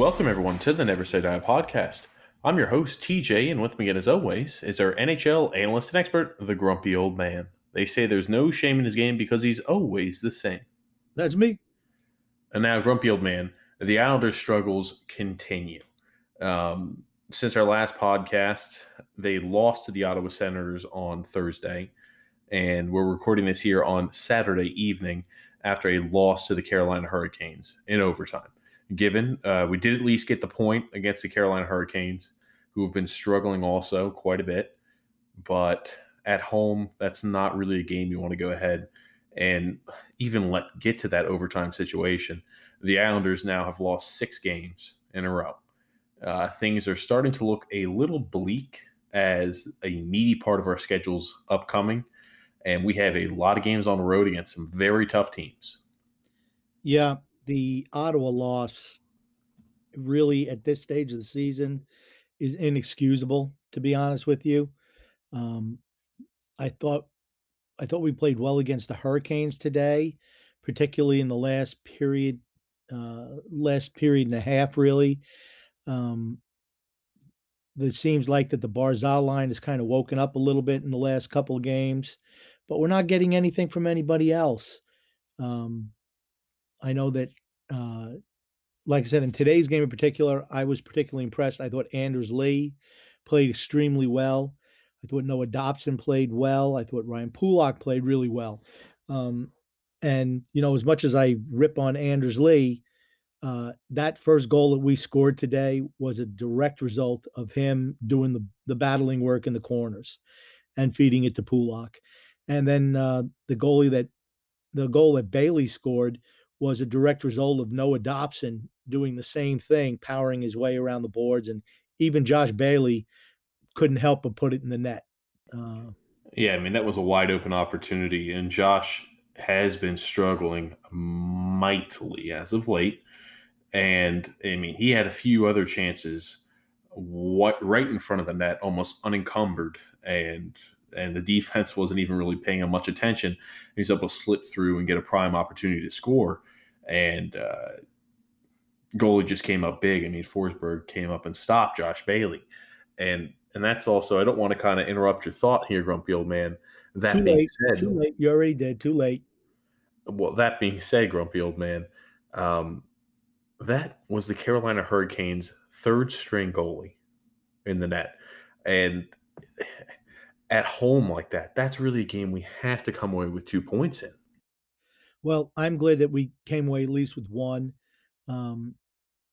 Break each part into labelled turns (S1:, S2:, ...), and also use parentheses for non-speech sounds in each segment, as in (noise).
S1: Welcome, everyone, to the Never Say Die podcast. I'm your host, TJ, and with me again, as always, is our NHL analyst and expert, the grumpy old man. They say there's no shame in his game because he's always the same.
S2: That's me.
S1: And now, grumpy old man, the Islanders' struggles continue. Um, since our last podcast, they lost to the Ottawa Senators on Thursday, and we're recording this here on Saturday evening after a loss to the Carolina Hurricanes in overtime. Given uh, we did at least get the point against the Carolina Hurricanes, who have been struggling also quite a bit, but at home, that's not really a game you want to go ahead and even let get to that overtime situation. The Islanders now have lost six games in a row uh, things are starting to look a little bleak as a meaty part of our schedule's upcoming. And we have a lot of games on the road against some very tough teams.
S2: Yeah, the Ottawa loss really at this stage of the season is inexcusable, to be honest with you. Um, I thought I thought we played well against the Hurricanes today, particularly in the last period, uh, last period and a half, really. Um, it seems like that the Barzal line has kind of woken up a little bit in the last couple of games, but we're not getting anything from anybody else. Um, I know that, uh, like I said, in today's game in particular, I was particularly impressed. I thought Anders Lee played extremely well. I thought Noah Dobson played well. I thought Ryan Pulock played really well. Um, and you know, as much as I rip on Anders Lee, uh, that first goal that we scored today was a direct result of him doing the, the battling work in the corners and feeding it to Pulock. And then uh, the goalie that the goal that Bailey scored was a direct result of Noah Dobson doing the same thing, powering his way around the boards. And even Josh Bailey couldn't help but put it in the net.
S1: Uh, yeah, I mean, that was a wide open opportunity. And Josh has been struggling mightily as of late. And I mean, he had a few other chances what right in front of the net, almost unencumbered, and and the defense wasn't even really paying him much attention. He's able to slip through and get a prime opportunity to score, and uh, goalie just came up big. I mean, Forsberg came up and stopped Josh Bailey, and and that's also I don't want to kind of interrupt your thought here, grumpy old man. That
S2: too being late, said, too late. You already did. Too late.
S1: Well, that being said, grumpy old man, um, that was the Carolina Hurricanes' third string goalie in the net. And (sighs) at home like that, that's really a game we have to come away with two points in.
S2: Well, I'm glad that we came away at least with one. Um,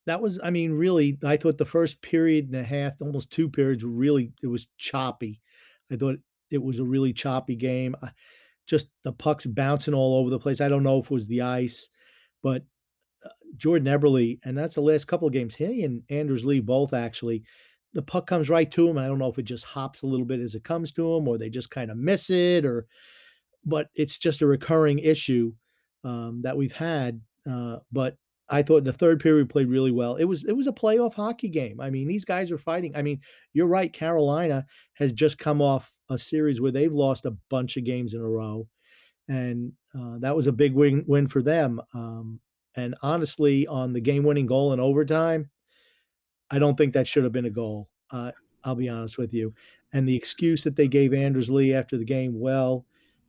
S2: that was, I mean, really, I thought the first period and a half, almost two periods, were really, it was choppy. I thought it was a really choppy game. Just the pucks bouncing all over the place. I don't know if it was the ice, but Jordan Eberle, and that's the last couple of games. He and Anders Lee both actually. The puck comes right to him. I don't know if it just hops a little bit as it comes to him, or they just kind of miss it, or. But it's just a recurring issue um, that we've had. Uh, but I thought the third period we played really well. It was it was a playoff hockey game. I mean, these guys are fighting. I mean, you're right. Carolina has just come off a series where they've lost a bunch of games in a row, and uh, that was a big win win for them. Um, and honestly, on the game winning goal in overtime, I don't think that should have been a goal. Uh, I'll be honest with you. And the excuse that they gave Anders Lee after the game, well,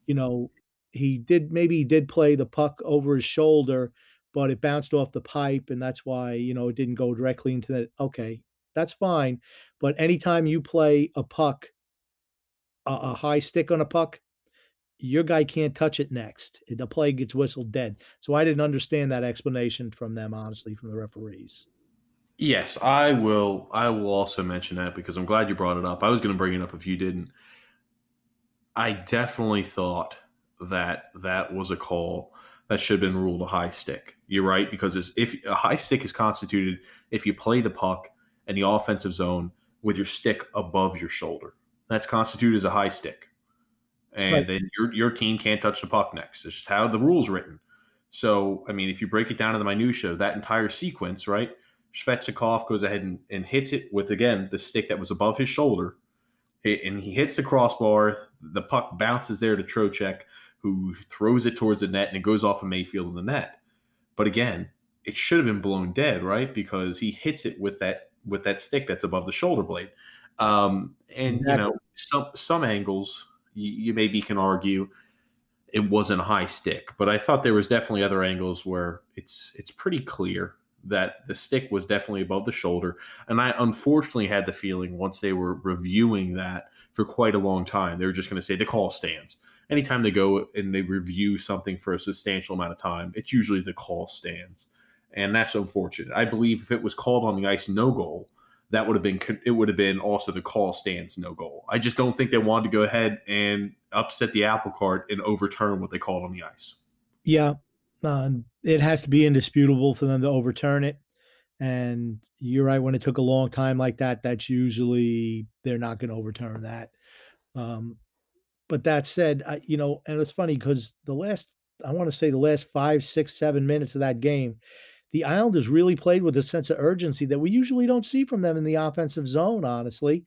S2: you know, he did maybe he did play the puck over his shoulder, but it bounced off the pipe, and that's why you know it didn't go directly into that. Okay, that's fine. But anytime you play a puck, a, a high stick on a puck, your guy can't touch it next. The play gets whistled dead. So I didn't understand that explanation from them, honestly, from the referees.
S1: Yes, I will. I will also mention that because I'm glad you brought it up. I was going to bring it up if you didn't. I definitely thought that that was a call that should have been ruled a high stick. You're right because if a high stick is constituted if you play the puck in the offensive zone with your stick above your shoulder, that's constituted as a high stick and right. then your your team can't touch the puck next. It's just how the rules written. So, I mean, if you break it down to the minutia, that entire sequence, right? Svechnikov goes ahead and, and hits it with again the stick that was above his shoulder, and he hits the crossbar. The puck bounces there to Trocheck, who throws it towards the net, and it goes off of Mayfield in the net. But again, it should have been blown dead, right? Because he hits it with that with that stick that's above the shoulder blade. Um, and exactly. you know, some some angles you, you maybe can argue it wasn't a high stick, but I thought there was definitely other angles where it's it's pretty clear that the stick was definitely above the shoulder. And I unfortunately had the feeling once they were reviewing that for quite a long time, they were just going to say the call stands. Anytime they go and they review something for a substantial amount of time, it's usually the call stands. And that's unfortunate. I believe if it was called on the ice no goal, that would have been it would have been also the call stands no goal. I just don't think they wanted to go ahead and upset the apple cart and overturn what they called on the ice.
S2: Yeah, uh, it has to be indisputable for them to overturn it. And you're right. When it took a long time like that, that's usually they're not going to overturn that. Um, but that said, I, you know, and it's funny because the last, I want to say the last five, six, seven minutes of that game, the Islanders really played with a sense of urgency that we usually don't see from them in the offensive zone, honestly.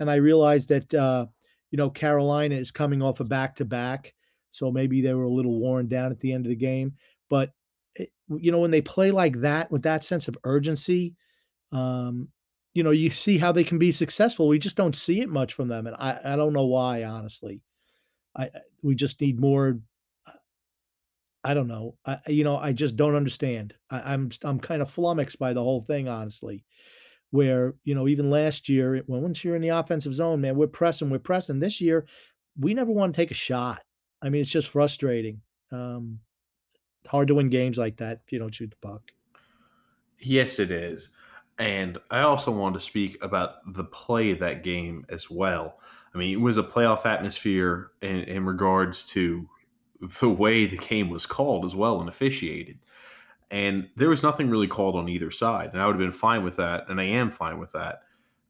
S2: And I realized that, uh, you know, Carolina is coming off a back to back. So maybe they were a little worn down at the end of the game. But, it, eh, you know, when they play like that with that sense of urgency, um, you know, you see how they can be successful. We just don't see it much from them. And I, I don't know why, honestly. I, we just need more I don't know. I you know, I just don't understand. I, I'm I'm kind of flummoxed by the whole thing, honestly. Where you know, even last year, when once you're in the offensive zone, man, we're pressing, we're pressing. This year, we never want to take a shot. I mean, it's just frustrating. Um, hard to win games like that if you don't shoot the puck.
S1: Yes, it is. And I also want to speak about the play that game as well. I mean, it was a playoff atmosphere in, in regards to the way the game was called as well and officiated. And there was nothing really called on either side, and I would have been fine with that, and I am fine with that.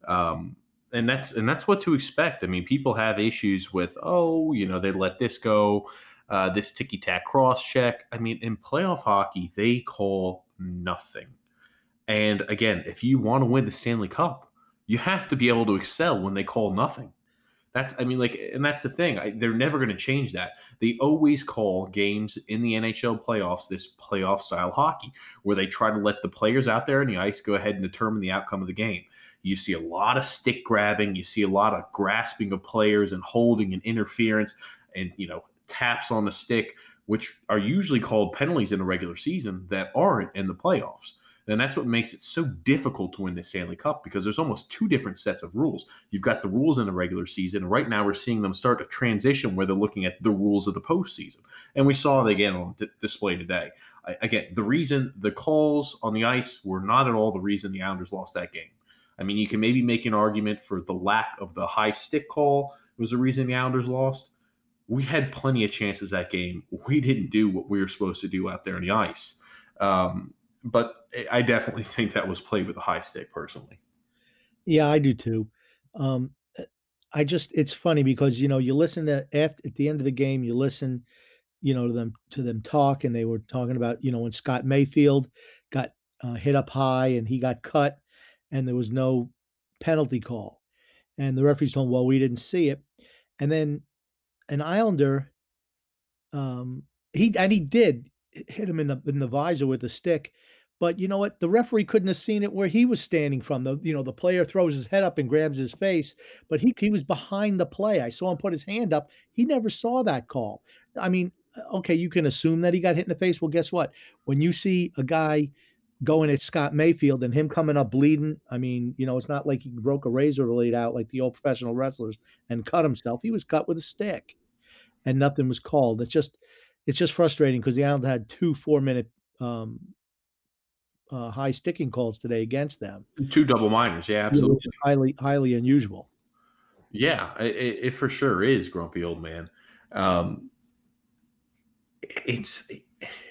S1: Um, and that's and that's what to expect. I mean, people have issues with oh, you know, they let this go, uh, this ticky tack cross check. I mean, in playoff hockey, they call nothing. And again, if you want to win the Stanley Cup, you have to be able to excel when they call nothing. That's, I mean, like, and that's the thing. I, they're never going to change that. They always call games in the NHL playoffs this playoff style hockey, where they try to let the players out there in the ice go ahead and determine the outcome of the game. You see a lot of stick grabbing. You see a lot of grasping of players and holding and interference, and you know taps on the stick, which are usually called penalties in a regular season that aren't in the playoffs. And that's what makes it so difficult to win the Stanley Cup because there's almost two different sets of rules. You've got the rules in the regular season. Right now, we're seeing them start to transition where they're looking at the rules of the postseason. And we saw it again on display today. I, again, the reason the calls on the ice were not at all the reason the Islanders lost that game. I mean, you can maybe make an argument for the lack of the high stick call was the reason the Islanders lost. We had plenty of chances that game. We didn't do what we were supposed to do out there on the ice. Um, but I definitely (laughs) think that was played with a high stick personally.
S2: Yeah, I do too. Um, I just it's funny because you know you listen to after at the end of the game you listen, you know to them to them talk and they were talking about you know when Scott Mayfield got uh, hit up high and he got cut and there was no penalty call and the referees told him well we didn't see it and then an Islander um he and he did hit him in the in the visor with a stick but you know what? The referee couldn't have seen it where he was standing from. The you know the player throws his head up and grabs his face, but he he was behind the play. I saw him put his hand up. He never saw that call. I mean, uh, okay, you can assume that he got hit in the face. Well, guess what? When you see a guy going at Scott Mayfield and him coming up bleeding, I mean, you know, it's not like he broke a razor blade out like the old professional wrestlers and cut himself. He was cut with a stick, and nothing was called. It's just it's just frustrating because the Island had two four minute um, uh, high sticking calls today against them.
S1: Two double minors, yeah, absolutely.
S2: highly, highly unusual.
S1: Yeah, it, it, for sure is, grumpy old man. Um, it's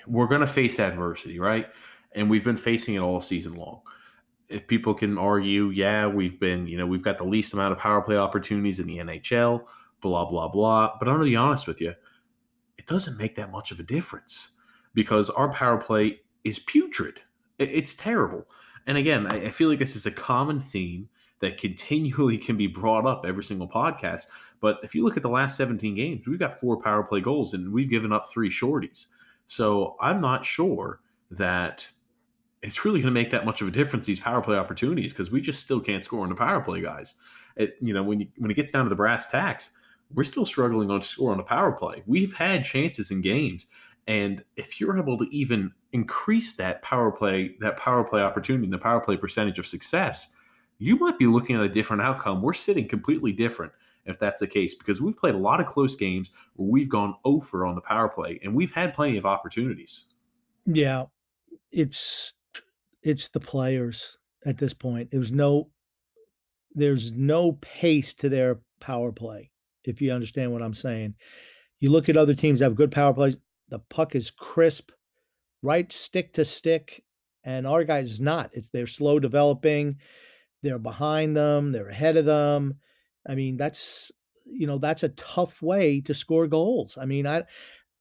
S1: we're going to face adversity, right? And we've been facing it all season long. If people can argue, yeah, we've been, you know, we've got the least amount of power play opportunities in the NHL, blah blah blah. But I'm going to be honest with you, it doesn't make that much of a difference because our power play is putrid. It's terrible. And again, I, feel like this is a common theme that continually (laughs) can be brought up every single podcast. But if you look at the last 17 games, we've got four power play goals and we've given up three shorties. So I'm not sure that it's really going to make that much of a difference these power play opportunities because we just still can't score on the power play guys. It, you know when you, when it gets down to the brass tacks, we're still struggling on to score on the power play. We've had chances in games, and if you're able to even increase that power play that power play opportunity, and the power play percentage of success, you might be looking at a different outcome. We're sitting completely different if that's the case because we've played a lot of close games where we've gone over on the power play and we've had plenty of opportunities.
S2: Yeah, it's it's the players at this point. There's no there's no pace to their power play, if you understand what I'm saying. You look at other teams that have good power plays, the puck is crisp, right stick to stick, and our guys is not. It's they're slow developing, they're behind them, they're ahead of them. I mean, that's you know, that's a tough way to score goals. I mean, I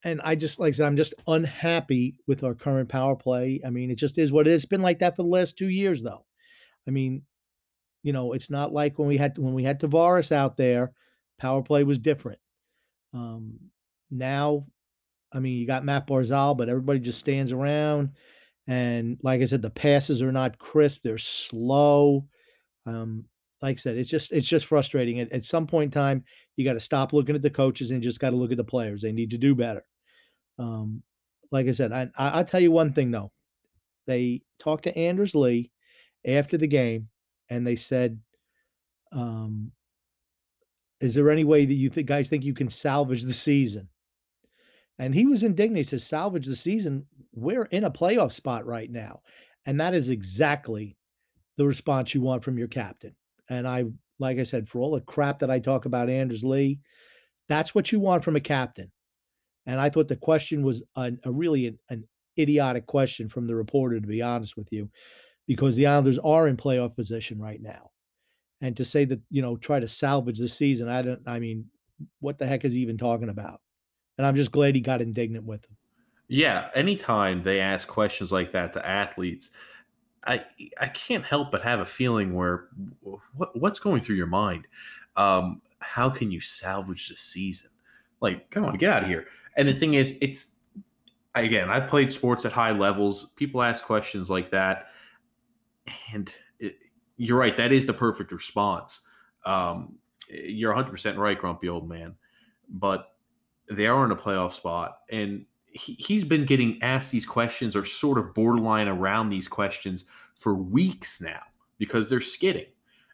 S2: and I just like I said, I'm just unhappy with our current power play. I mean, it just is what it is. It's been like that for the last two years, though. I mean, you know, it's not like when we had when we had Tavares out there, power play was different. Um, now, I mean, you got Matt Barzal, but everybody just stands around. And like I said, the passes are not crisp; they're slow. Um, like I said, it's just it's just frustrating. At, at some point in time, you got to stop looking at the coaches and just got to look at the players. They need to do better. Um, like I said, I, I tell you one thing though. They talked to Anders Lee after the game, and they said, um, "Is there any way that you think guys think you can salvage the season?" And he was indignant. He says, "Salvage the season? We're in a playoff spot right now," and that is exactly the response you want from your captain. And I, like I said, for all the crap that I talk about Anders Lee, that's what you want from a captain. And I thought the question was a, a really an, an idiotic question from the reporter, to be honest with you, because the Islanders are in playoff position right now. And to say that, you know, try to salvage the season, I don't, I mean, what the heck is he even talking about? And I'm just glad he got indignant with them.
S1: Yeah, anytime they ask questions like that to athletes, I I can't help but have a feeling where what what's going through your mind? Um, how can you salvage the season? Like, come on, get out of here. And the thing is, it's again, I've played sports at high levels. People ask questions like that, and it, you're right. That is the perfect response. Um, you're 100 percent right, grumpy old man. But they are in a playoff spot, and he, he's been getting asked these questions or sort of borderline around these questions for weeks now because they're skidding.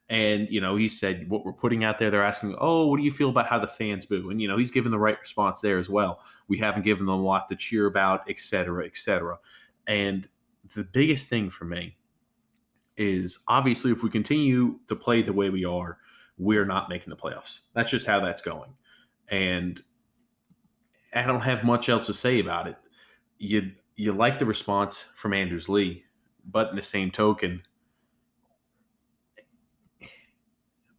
S1: And, you know, he said, what we're putting out there, they're asking, oh, what do you feel about how the fans boo? And, you know, he's given the right response there as well. We haven't given them a lot to cheer about, et cetera, et cetera. And the biggest thing for me is obviously if we continue to play the way we are, we're not making the playoffs. That's just how that's going. And I don't have much else to say about it. You you like the response from Anders Lee, but in the same token,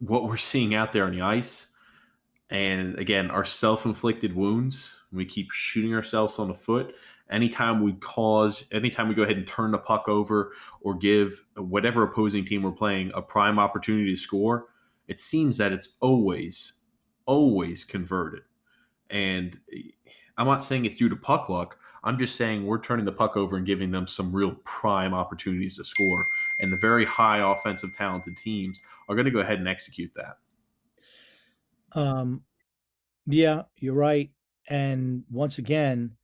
S1: what we're seeing out there on the ice, and again, our self-inflicted wounds, we keep shooting ourselves on the foot. Anytime we cause, anytime we go ahead and turn the puck over or give whatever opposing team we're playing a prime opportunity to score, it seems that it's always, always converted. And I'm not saying it's due to puck luck. I'm just saying we're turning the puck over and giving them some real prime opportunities to score. And the very high offensive talented teams are going to go ahead and execute that.
S2: Um, yeah, you're right. And once again,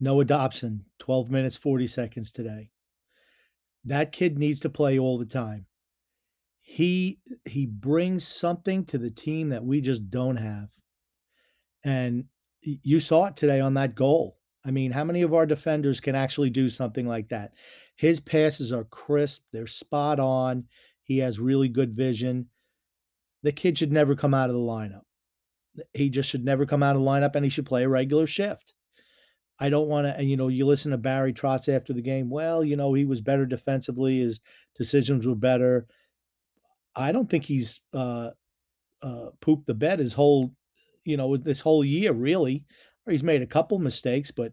S2: Noah Dobson, 12 minutes, 40 seconds today. That kid needs to play all the time. He he brings something to the team that we just don't have. And you saw it today on that goal. I mean, how many of our defenders can actually do something like that? His passes are crisp, they're spot on. He has really good vision. The kid should never come out of the lineup. He just should never come out of the lineup and he should play a regular shift. I don't want to, and you know, you listen to Barry Trotz after the game. Well, you know, he was better defensively, his decisions were better. I don't think he's uh, uh, pooped the bed his whole you know, this whole year, really. He's made a couple mistakes, but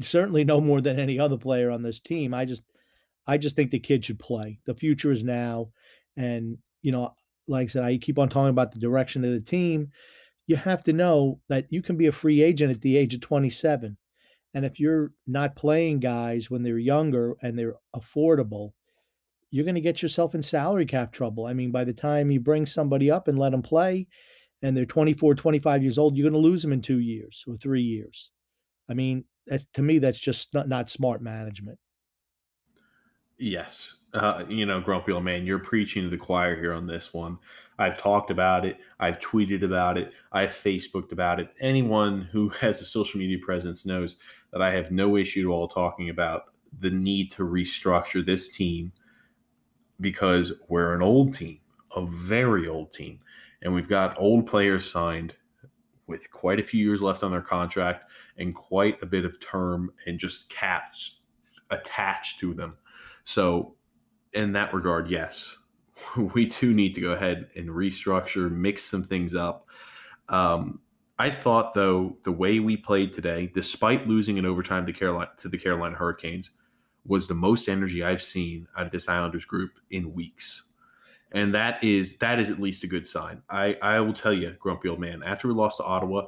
S2: certainly no more than any other player on this team. I just, I just think the kid should play. The future is now, and you know, like I said, I keep on talking about the direction of the team. You have to know that you can be a free agent at the age of 27, And if you're not playing guys when they're younger and they're affordable, you're going to get yourself in salary cap trouble. I mean, by the time you bring somebody up and let them play and they're 24, 25 years old, you're going to lose them in two years or three years. I mean, that's, to me, that's just not, not smart management.
S1: Yes. Uh, you know, Grumpy old man, you're preaching to the choir here on this one. I've talked about it. I've tweeted about it. I've Facebooked about it. Anyone who (laughs) has a social media presence knows that I have no issue at all talking about the need to restructure this team because we're an old team, a very old team, and we've got old players signed with quite a few years left on their contract and quite a bit of term and just caps attached to them. So, in that regard, yes, (laughs) we do need to go ahead and restructure, mix some things up. Um, I thought though the way we played today, despite losing in overtime to Carolina to the Carolina Hurricanes, was the most energy I've seen out of this Islanders group in weeks. And that is that is at least a good sign. I, I will tell you, grumpy old man, after we lost to Ottawa,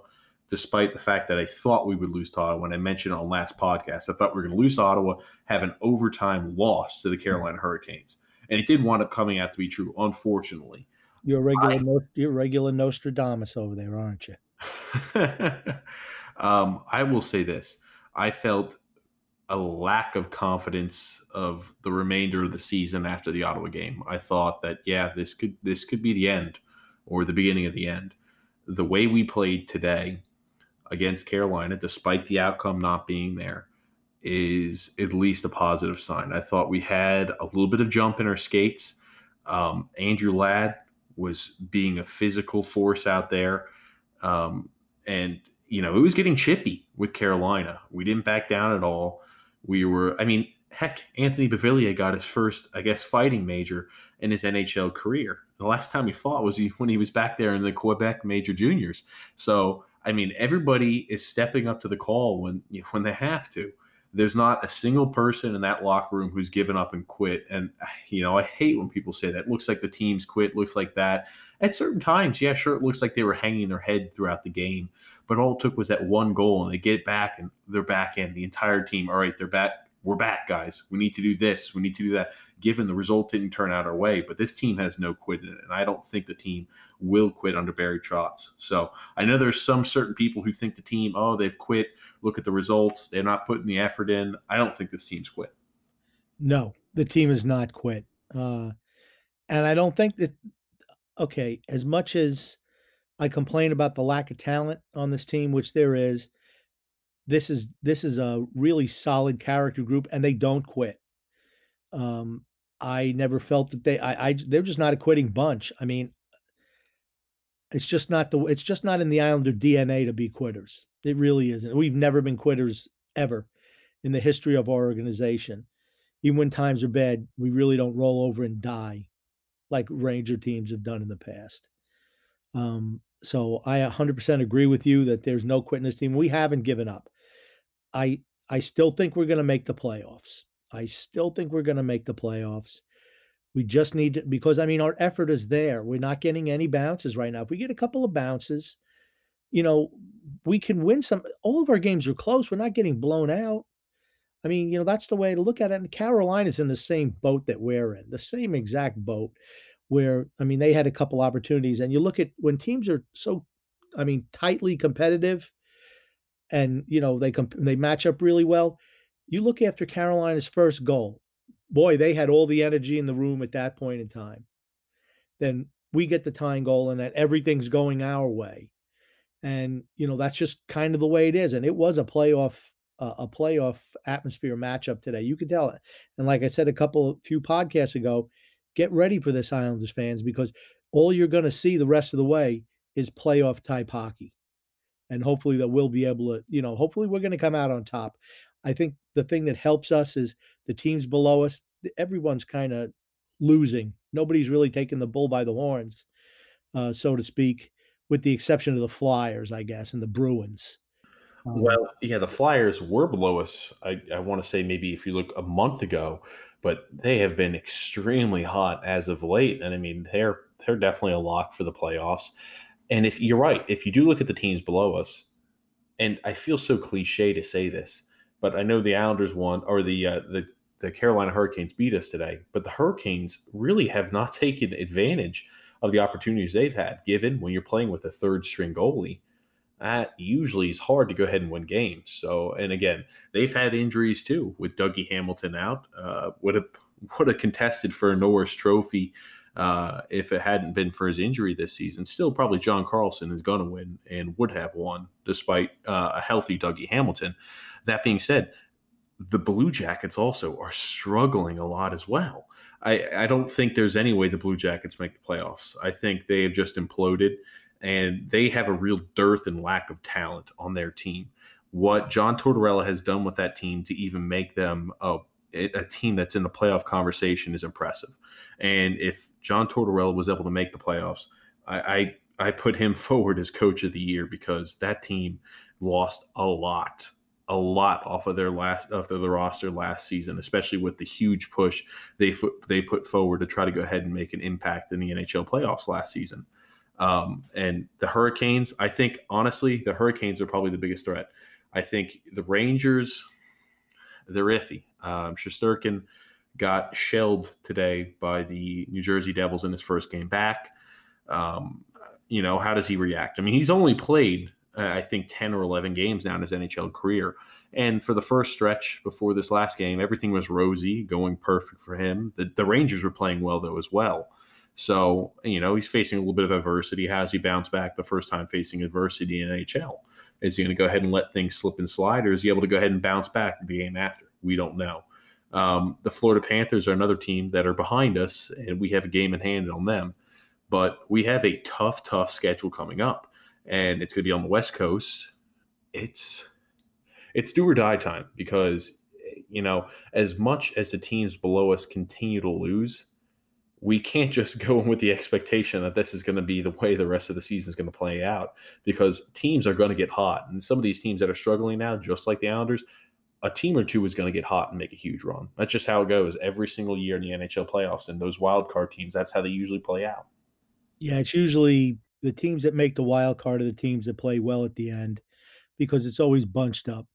S1: despite the fact that I thought we would lose to Ottawa when I mentioned on last podcast, I thought we were going to lose to Ottawa, have an overtime loss to the Carolina Hurricanes. And it did wind up coming out to be true, unfortunately.
S2: You're a regular, I, you're regular Nostradamus over there, aren't you? (laughs)
S1: um, I will say this: I felt a lack of confidence of the remainder of the season after the Ottawa game. I thought that yeah, this could this could be the end or the beginning of the end. The way we played today against Carolina, despite the outcome not being there, is at least a positive sign. I thought we had a little bit of jump in our skates. Um, Andrew Ladd was being a physical force out there. Um, and, you know, it was getting chippy with Carolina. We didn't back down at all. We were, I mean, heck, Anthony Beauvillier got his first, I guess, fighting major in his NHL career. The last time he fought was (laughs) when he was back there in the Quebec Major Juniors. So, I mean, everybody is stepping up to the call when when they have to. There's not a single person in that locker room who's given up and quit. And you know, I hate when people say that. Looks like the team's quit. Looks like that. At certain times, yeah, sure, it looks like they were hanging their head throughout the game, but all it took was that one goal, and they get back and they're back in. The entire team, all right, they're back we're back, guys. We need to do this. We need to do that. Given the result didn't turn out our way, but this team has no quit in it, and I don't think the team will quit under Barry Trotz. So I know there's some certain people who think the team, oh, they've quit. Look at the results. They're not putting the effort in. I don't think this team's quit.
S2: No, the team has not quit, uh, and I don't think that. Okay, as much as I complain about the lack of talent on this team, which there is, this is this is a really solid character group, and they don't quit. Um, I never felt that they I, I they're just not a quitting bunch. I mean, it's just not the it's just not in the Islander DNA to be quitters. It really isn't. We've never been quitters ever in the history of our organization. Even when times are bad, we really don't roll over and die like Ranger teams have done in the past. Um, so I 100% agree with you that there's no quitting this team. We haven't given up. I I still think we're going to make the playoffs. I still think we're going to make the playoffs. We just need to, because I mean our effort is there. We're not getting any bounces right now. If we get a couple of bounces, you know, we can win some. All of our games are close. We're not getting blown out. I mean, you know, that's the way to look at it. And Carolina's in the same boat that we're in, the same exact boat where I mean they had a couple opportunities. And you look at when teams are so, I mean, tightly competitive and you know they comp- they match up really well. You look after Carolina's first goal. Boy, they had all the energy in the room at that point in time. Then we get the tying goal, and that everything's going our way. And you know that's just kind of the way it is. And it was a playoff uh, a playoff atmosphere matchup today. You could tell it. And like I said a couple few podcasts ago, get ready for this Islanders fans because all you're going to see the rest of the way is playoff type hockey and hopefully that we'll be able to, you know, hopefully we're going to come out on top. I think the thing that helps us is the teams below us, everyone's kind of losing. Nobody's really taking the bull by the horns, uh, so to speak, with the exception of the Flyers, I guess, and the Bruins.
S1: Um, well, yeah, the Flyers were below us. I, I want to say maybe if you look a month ago, but they have been extremely hot as of late. And I mean, they're they're definitely a lock for the playoffs. And if you're right, if you do look at the teams below us, and I feel so cliche to say this, but I know the Islanders won, or the uh, the the Carolina Hurricanes beat us today. But the Hurricanes really have not (laughs) taken advantage of the opportunities they've had. Given when you're playing with a third string goalie, that usually is hard to go ahead and win games. So, and again, they've had injuries too with Dougie Hamilton out. Uh, would have would have contested for a Norris Trophy uh, if it hadn't been for his injury this season. Still, probably John Carlson is going to win and would have won despite uh, a healthy Dougie Hamilton. That being said, the Blue Jackets also are struggling a lot as well. I, I don't think there's any way the Blue Jackets make the playoffs. I think they have just imploded and they have a real dearth and lack of talent on their team. What John Tortorella has done with that team to even make them a, a team that's in the playoff conversation is impressive. And if John Tortorella was able to make the playoffs, I, I, I put him (laughs) forward as coach of the year because that team lost a lot a lot off of their last off of their roster last season, especially with the huge push they they put forward to try to go ahead and make an impact in the NHL playoffs last season. Um, and the Hurricanes, I think honestly, the Hurricanes are probably the biggest threat. I think the Rangers, they're iffy. Um, Shesterkin got shelled today by the New Jersey Devils in his first game back. Um, you know, how does he react? I mean, he's only played I think 10 or 11 games now in his NHL career. And for the first stretch before this last game, everything was rosy, going perfect for him. The, the Rangers were playing well, though, as well. So, you know, he's facing a little bit of adversity. How does he bounce back the first time facing adversity in NHL? Is he going to go ahead and let things slip and slide, or is he able to go ahead and bounce back the game after? We don't know. Um, the Florida Panthers are another team that are behind us, and we have a game in hand on them. But we have a tough, tough schedule coming up and it's going to be on the West Coast. It's it's do or die time because you know as much as the teams below us continue to lose, we can't just (laughs) go in with the expectation that this is going to be the way the rest of the season is going to play out because teams are going to get hot, and some of these teams that are struggling now, just like the Islanders. A team or two is going to get hot and make a huge run. That's just how it goes every single year in the NHL playoffs. And those wild card teams, that's how they usually play out.
S2: Yeah, it's usually the teams that make the wild card are the teams that play well at the end because it's always bunched up.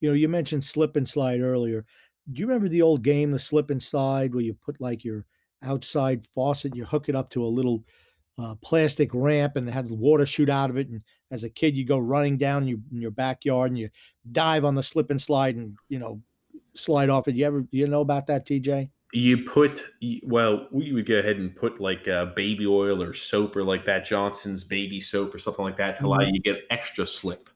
S2: You know, you mentioned slip and slide earlier. Do you remember the old game, the slip and slide, where you put like your outside faucet, you hook it up to a little uh, plastic ramp and it has water shoot out of it. And as a kid, you go running down in your, in your backyard and you dive on the slip and slide and, you know, slide off it. You ever, you know about that, TJ?
S1: You put well, we would go ahead and put like uh, baby oil or soap or like that Johnson's baby soap or something like that to allow you to get extra slip.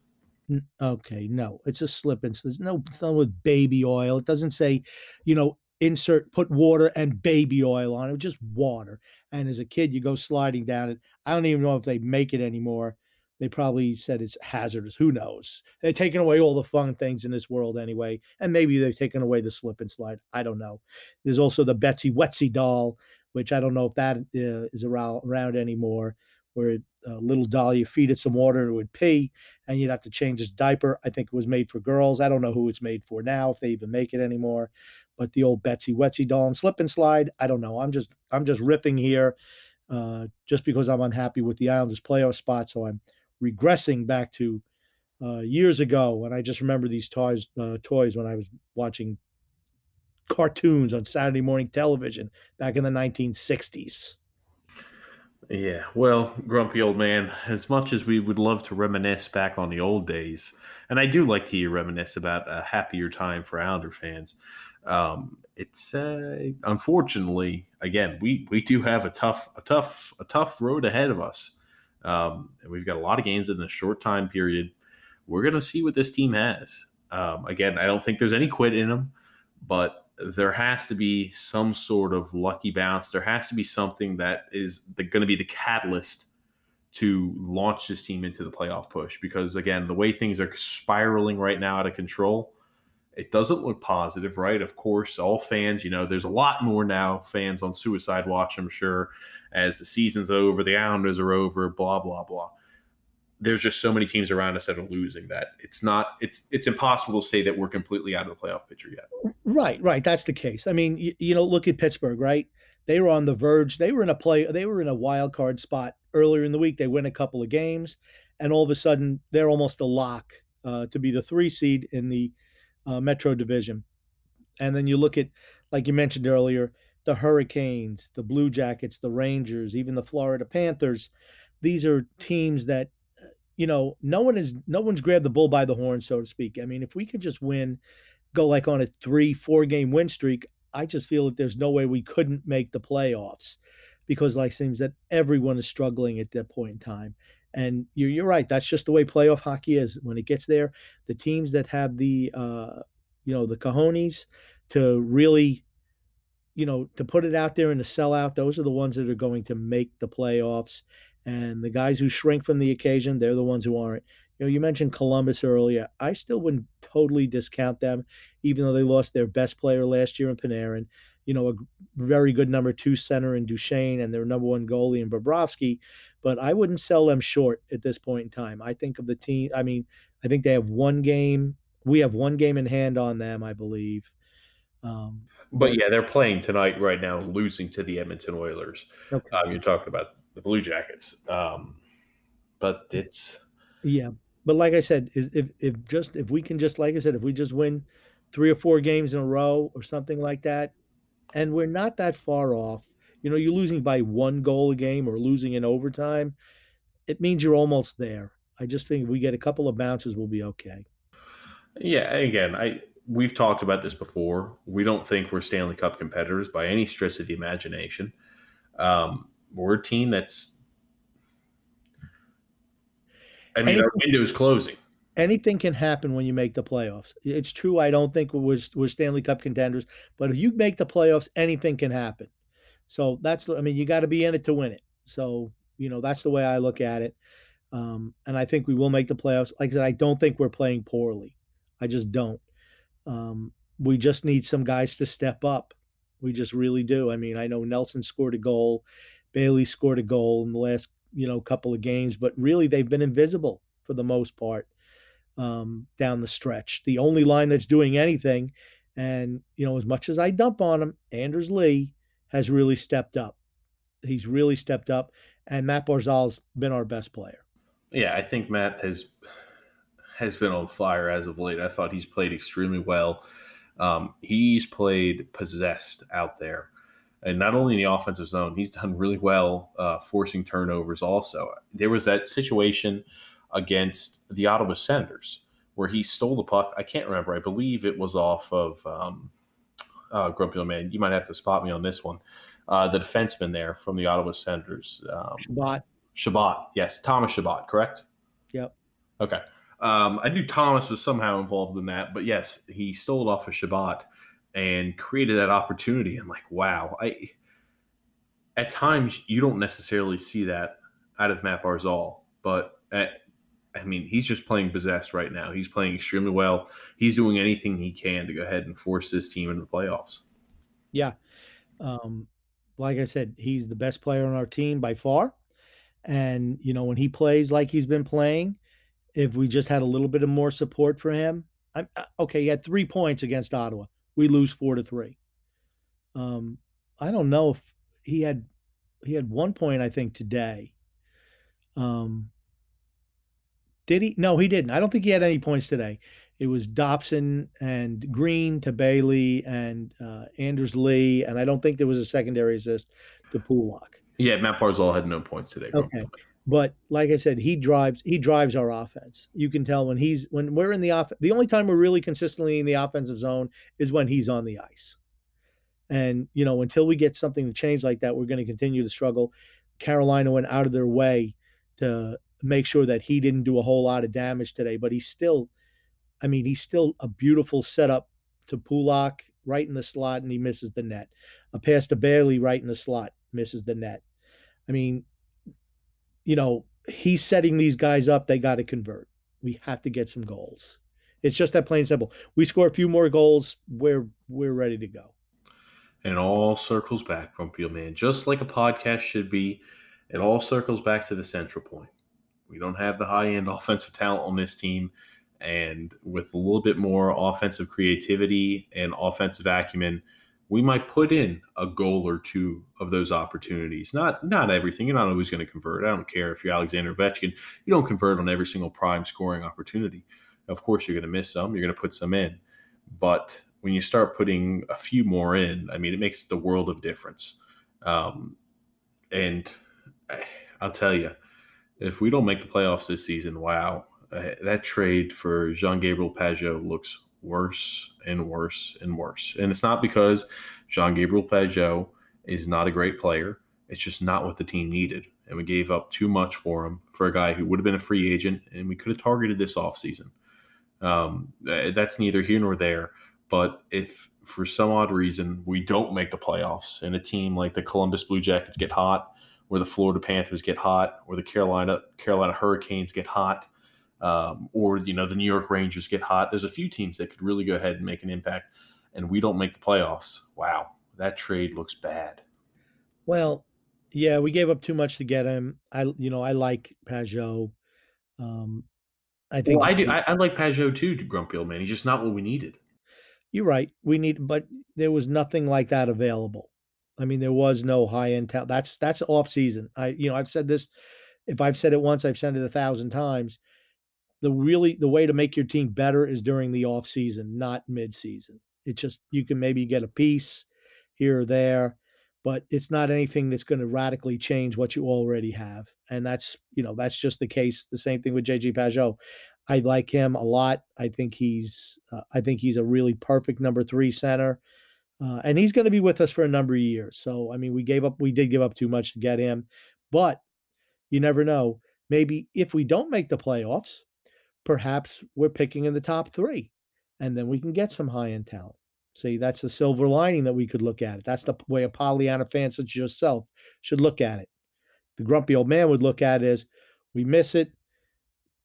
S2: okay, no, it's a slip and there's no with baby oil. It doesn't say, you know, insert put water and baby oil on it, just water. And as a kid, you go sliding down it. I don't even know if they make it anymore. They probably said it's hazardous. Who knows? They're taking away all the fun things in this world anyway. And maybe they've taken away the slip and slide. I don't know. There's also the Betsy Wetsy doll, which I don't know if that uh, is around, around anymore, where a little doll, you feed it some water, it would pee, and you'd have to change its diaper. I think it was made for girls. I don't know who it's made for now, if they even make it anymore. But the old Betsy Wetsy doll and slip and slide, I don't know. I'm just I'm just ripping here, uh, just because I'm unhappy with the Islanders playoff spot. So I'm regressing back to uh, years ago, and I just remember these toys uh, toys when I was watching cartoons on Saturday morning television back in the 1960s.
S1: Yeah, well, grumpy old man, as much as we would love to reminisce back on the old days, and I do like to hear reminisce about a happier time for Islander fans, um, it's uh, unfortunately, again, we we do have a tough, a tough, a tough road ahead of us. Um, and we've got a lot of games in a short time period. We're going to see what this team has. Um, again, I don't think there's any quit in them, but there has to be some sort of lucky bounce. There has to be something that is going to be the catalyst to launch this team into the playoff push. Because again, the way things are spiraling right now out of control, it doesn't look positive, right? Of course, all fans, you know, there's a lot more now fans on suicide watch, I'm sure, as the season's over, the Islanders are over, blah, blah, blah. There's just so many teams around us that are losing that it's not it's it's impossible to say that we're completely out of the playoff picture yet.
S2: Right, right. That's the case. I mean, you, you know, look at Pittsburgh, right? They were on the verge. They were in a play. They were in a wild card spot earlier in the week. They win a couple of games, and all of a sudden, they're almost a lock uh, to be the three seed in the uh, Metro Division. And then you look at, like you mentioned earlier, the Hurricanes, the Blue Jackets, the Rangers, even the Florida Panthers. These are teams that, you know, no one is no one's grabbed the bull by the horn, so to speak. I mean, if we could just win, go like on a three, four game win streak, I just feel that there's no way we couldn't make the playoffs because like seems that everyone is struggling at that point in time. And you're, you're right. That's just the way playoff hockey is. When it gets there, the teams that have the, uh, you know, the cojones to really, you know, to put it out there and to sell out, those are the ones that are going to make the playoffs. And the guys who shrink from the occasion, they're the ones who aren't. You know, you mentioned Columbus earlier. I still wouldn't totally discount them, even though they lost their best player last year in Panarin. You know, a very good number two center in Duchene and their number one goalie in Bobrovsky. But I wouldn't sell them short at this point in time. I think of the team. I mean, I think they have one game. We have one game in hand on them, I believe.
S1: Um, but yeah, they're playing tonight right now, losing to the Edmonton Oilers. Okay. Um, you're talking about the Blue Jackets, um, but it's
S2: yeah. But like I said, is if if just if we can just like I said, if we just win three or four games in a row or something like that, and we're not that far off. You know, you're losing by one goal a game or losing in overtime. It means you're almost there. I just think we get a couple of bounces, we'll be okay.
S1: Yeah, again, I we've talked about this before. We don't think we're Stanley Cup competitors by any stretch of the imagination. Um, we're a team that's. I mean, anything, our window is closing.
S2: Anything can happen when you make the playoffs. It's true. I don't think we're, we're Stanley Cup contenders, but if you make the playoffs, anything can happen. So that's. I mean, you got to be in it to win it. So you know that's the way I look at it. Um, and I think we will make the playoffs. Like I said, I don't think we're playing poorly. I just don't. Um, we just need some guys to step up. We just really do. I mean, I know Nelson scored a goal, Bailey scored a goal in the last you know couple of games, but really they've been invisible for the most part um, down the stretch. The only line that's doing anything, and you know, as much as I dump on him, Anders Lee has really stepped up. He's really stepped up, and Matt Barzal's been our best player.
S1: Yeah, I think Matt has has been on fire as of late. I thought he's played extremely well. Um, he's played possessed out there. And not only in the offensive zone, he's done really well uh, forcing turnovers also. There was that situation against the Ottawa Senators where he stole the puck. I can't remember. I believe it was off of um, uh, Grumpy Old Man. You might have to spot me on this one. Uh, the defenseman there from the Ottawa Senators. Um,
S2: Chabot.
S1: Chabot, yes. Thomas Chabot, correct?
S2: Yep.
S1: Okay. Um, I knew Thomas was somehow involved in that, but yes, he stole it off of Chabot and created that opportunity. And like, wow, I at times you don't necessarily see that out of Matt Barzal, but at, I mean, he's just playing possessed right now. He's playing extremely well. He's doing anything he can to go ahead and force this team into the playoffs.
S2: Yeah. Um, like I said, he's the best player on our team by far. And, you know, when he plays like he's been playing, if we just had a little bit of more support for him. I'm, uh, okay, he had three points against Ottawa. We lose four to three. Um, I don't know if he had he had one point I think today. Um, did he? No, he didn't. I don't think he had any points today. It was Dobson and Greene to Bailey and uh, Anders Lee, and I don't think there was a secondary assist to Pulock.
S1: Yeah, Matt Barzal had no points today.
S2: Okay. But like I said, he drives he drives our offense. You can tell when he's when we're in the off the only time we're really consistently in the offensive zone is when he's on the ice. And you know, until we get something to change like that, we're going to continue to struggle. Carolina went out of their way to make sure that he didn't do a whole lot of damage today, but he's still I mean, he's still a beautiful setup to Pulock right in the slot and he misses the net. A pass to Bailey right in the slot, misses the net. I mean, you know, he's setting these guys up. They got to convert. We have to get some goals. It's just that plain simple. We score a few more goals, we're we're ready to go.
S1: And all circles back, Grumpy Man, just like a podcast should be. It all circles back to the central point. We don't have the high end (laughs) offensive talent on this team. And with a little bit more offensive creativity and offensive acumen, we might put in a goal or two of those opportunities. Not not everything. You're not always going to convert. I don't care if you're Alexander Ovechkin. You don't convert on every single prime scoring opportunity. Of course, you're going to miss some. You're going to put some in. but when you start putting a few more in, I mean, it makes the world of difference. Um, and I'll tell you, if we don't make the playoffs this season, wow, uh, that trade for Jean Gabriel Pageau looks worse and worse and worse. And it's not because Jean Gabriel Pageau is not a great player. It's just not what the team needed. And we gave up too much for him for a guy who would have been a free agent, and we could have targeted this offseason. Um, that's neither here nor there. But if for some odd reason we don't make the playoffs and a team like the Columbus Blue Jackets get hot, or the Florida Panthers get hot, or the Carolina Carolina Hurricanes get hot, um, or you know the New York Rangers get hot. There's a few teams that could really go ahead and make an impact, and we don't make the playoffs. Wow, that trade looks bad.
S2: Well, yeah, we gave up too much to get him. I, you know, I like Pageau. Um, I think
S1: well, I do. I, I like Pageau too, Grumpy old man. He's just not what we needed.
S2: You're right. We need, but there was nothing like that available. I mean, there was no high end talent. That's that's off season. I, you know, I've said this. If I've said it once, I've said it a thousand times. The really the way to make your team better is during the off season, not mid season. It just you can maybe get a piece here or there, but it's not anything that's going to radically change what you already have. And that's you know that's just the case. The same thing with JG Pageau. I like him a lot. I think he's uh, I think he's a really perfect number three center, uh, and he's going to be with us for a number of years. So I mean, we gave up we did give up too much to get him, but you never know. Maybe if we don't make the playoffs, perhaps we're picking in the top three, and then we can get some high end talent. See, that's the silver lining that we could look at it. That's the way a Pollyanna fan such as yourself should look at it. The grumpy old man would look at it as we miss it,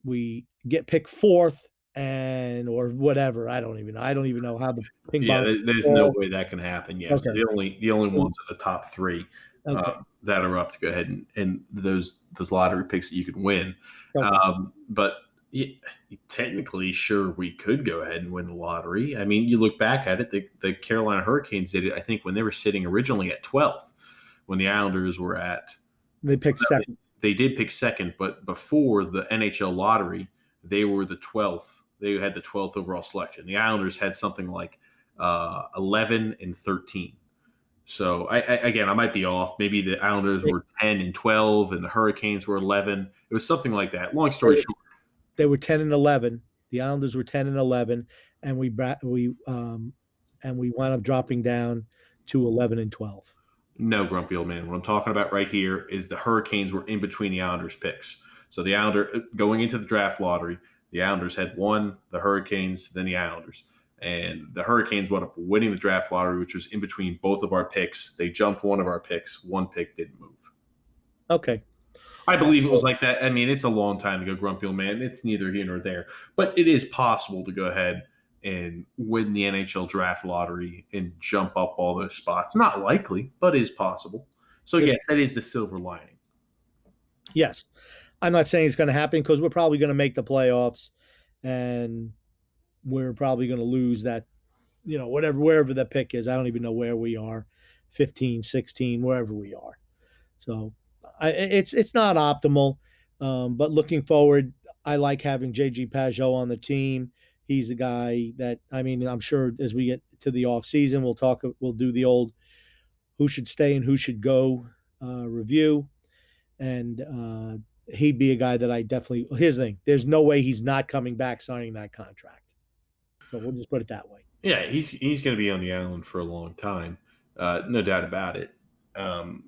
S2: we get picked fourth and or whatever. I don't even know. I don't even know how the
S1: ping yeah, there's no way that can happen. Yes, okay. the only the only ones are the top three okay. uh, that are up to go ahead and, and those those lottery picks that you can win. Okay. Um, but yeah, technically, sure, we could go ahead and win the lottery. I mean, you look back at it, the, the Carolina Hurricanes did it. I think when they were sitting originally at 12th, when the Islanders were at
S2: they picked second
S1: they did pick second, but before the NHL lottery, they were the 12th. They had the 12th overall selection. The Islanders had something like uh, 11 and 13. So I, I, again, I might be off. Maybe the Islanders were 10 and 12, and the Hurricanes were 11. It was something like that. Long story short,
S2: they were 10 and 11. The Islanders were 10 and 11, and we we um, and we wound up dropping down to 11 and 12.
S1: No, grumpy old man. What I'm talking about right here is the Hurricanes were in between the Islanders picks. So the Islander uh, going into the draft lottery, the Islanders had won the Hurricanes, then the Islanders. And the Hurricanes wound up winning the draft lottery, which was in between both of our picks. They jumped one of our picks. One pick didn't move.
S2: Okay.
S1: I believe it was like that. I mean, it's a long time to go, grumpy old man. It's neither here nor there. But it is possible to go ahead and win the NHL draft lottery and jump up all those spots. Not likely, but is possible. So yes, that is the silver lining.
S2: Yes. I'm not saying it's going to happen because we're probably going to make the playoffs and we're probably going to lose that, you know, whatever, wherever the pick is. I don't even know where we are 15, 16, wherever we are. So I, it's, it's not optimal. Um, but looking forward, I like having JG Pageau on the team he's a guy that I mean, I'm sure as we get to the off season, we'll talk, we'll do the old who should stay and who should go uh, review, and uh, he'd be a guy that I definitely. Here's the thing: there's no way he's not coming back signing that contract. So we'll just put it that way.
S1: Yeah, he's he's going to be on the island for a long time, uh, no doubt about it. Um,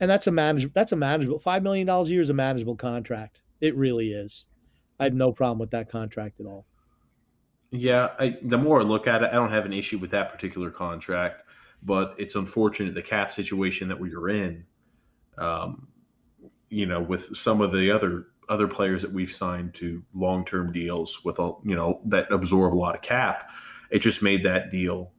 S2: and that's a manage that's a manageable five million dollars a year is a manageable contract. It really is. I have no problem with that contract at all.
S1: Yeah, I, the more I look at it, I don't have an issue with that particular contract, but it's unfortunate the cap situation that we are in. Um, you know, with some of the other other players that we've signed to long term deals with a you know that absorb a lot of cap, it just made that deal.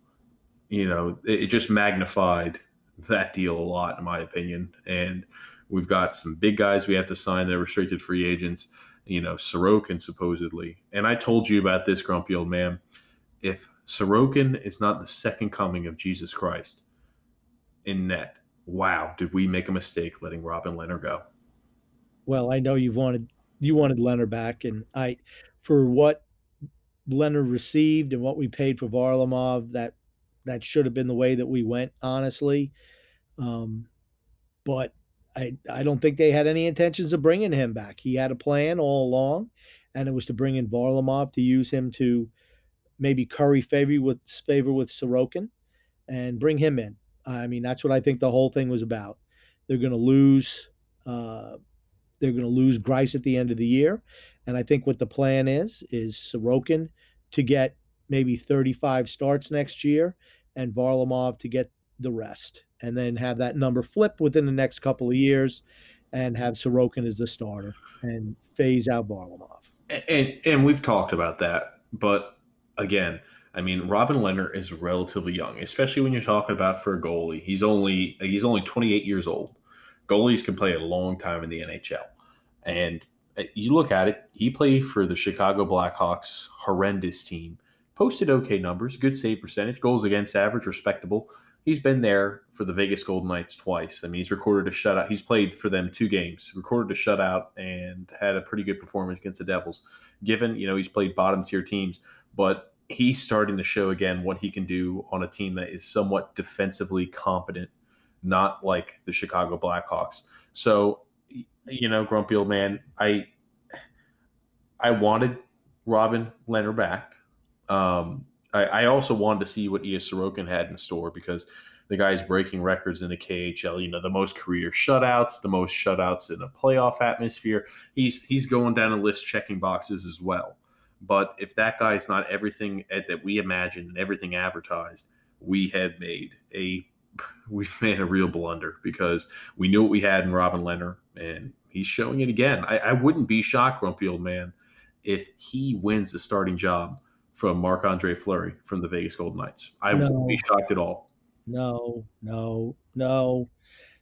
S1: You know, it, it just magnified that deal a lot, in my opinion. And we've got some big guys we have to sign. They're restricted free agents you know, Sorokin supposedly. And I told you about this, grumpy old man. If Sorokin is not the second coming of Jesus Christ in net, wow, did we make a mistake letting Robin Lehner go?
S2: Well, I know you wanted you wanted Lehner back, and I, for what Lehner received and what we paid for Varlamov, that that should have been the way that we went, honestly. Um, but I I don't think they had any intentions of bringing him back. He had a plan all along, and it was to bring in Varlamov to use him to maybe curry favor with favor with Sorokin and bring him in. I mean, that's what I think the whole thing was about. They're going to lose. Uh, they're going to lose Greiss at the end of the year, and I think what the plan is is Sorokin to get maybe 35 starts next year, and Varlamov to get the rest, and then have that number flip within the next couple of years, and have Sorokin as the starter and phase out Varlamov.
S1: And and we've talked about that, but again, I mean, Robin Lehner is relatively young, especially when you're talking about for a goalie. He's only he's only 28 years old. Goalies can play a long time in the NHL, and uh, you look at it. He played for the Chicago Blackhawks, horrendous team. Posted okay numbers, good save percentage, goals against average, respectable. He's been there for the Vegas Golden Knights twice. I mean, he's recorded a shutout. He's played for them two games, recorded a shutout, and had a pretty good performance against the Devils. Given you know he's played bottom tier teams, but he's starting to show again what he can do on a team that is somewhat defensively competent, not like the Chicago Blackhawks. So, you know, grumpy old man, I I wanted Robin Lehner back. Um, I, I, also wanted to see what Ilya Sorokin had in store because the guy's breaking records in the KHL. You know, the most career shutouts, the most shutouts in a playoff atmosphere. He's he's going down a list checking boxes as well. But if that guy is not everything that we imagined and everything advertised, we have made a (laughs) we've made a real blunder because we knew what we had in Robin Lehner, and he's showing it again. I, I wouldn't be shocked, grumpy old man, if he wins the starting job from Marc Andre Fleury from the Vegas Golden Knights. I no. wouldn't be shocked at all.
S2: No, no, no.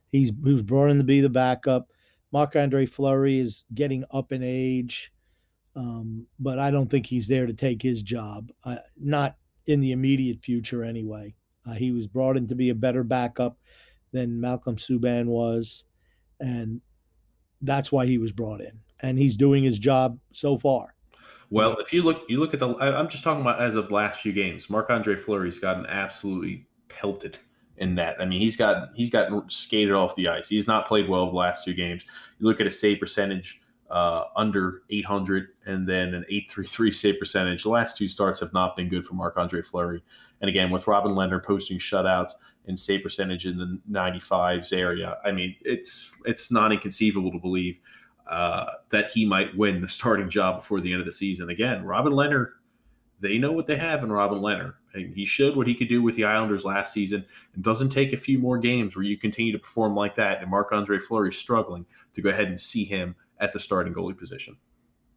S2: He's he was brought in to be the backup. Marc Andre Fleury is getting up in age. Um, but I don't think he's there to take his job, uh, not in the immediate future anyway. Uh, he was brought in to be a better backup than Malcolm Subban was, and that's why he was brought in. And he's doing his job so far.
S1: Well, if you look, you look at the. I, am just talking about as of last few games. Marc Andre Fleury's gotten absolutely pelted in that. I mean, he's got he's gotten skated off the ice. He's not played well the last two games. You look at a save percentage uh, under 800 and then an 833 save percentage. The last two starts have not been good for Marc Andre Fleury. And again, with Robin Lehner posting shutouts and save percentage in the 95s area, I mean, it's it's not inconceivable to believe uh, that he might win the starting job before the end of the season. Again, Robin Lehner, they know what they have in Robin Lehner. He showed what he could do with the Islanders last season. It doesn't take a few more games where you continue to perform like that and Marc Andre Fleury struggling to go ahead and see him at the starting goalie position.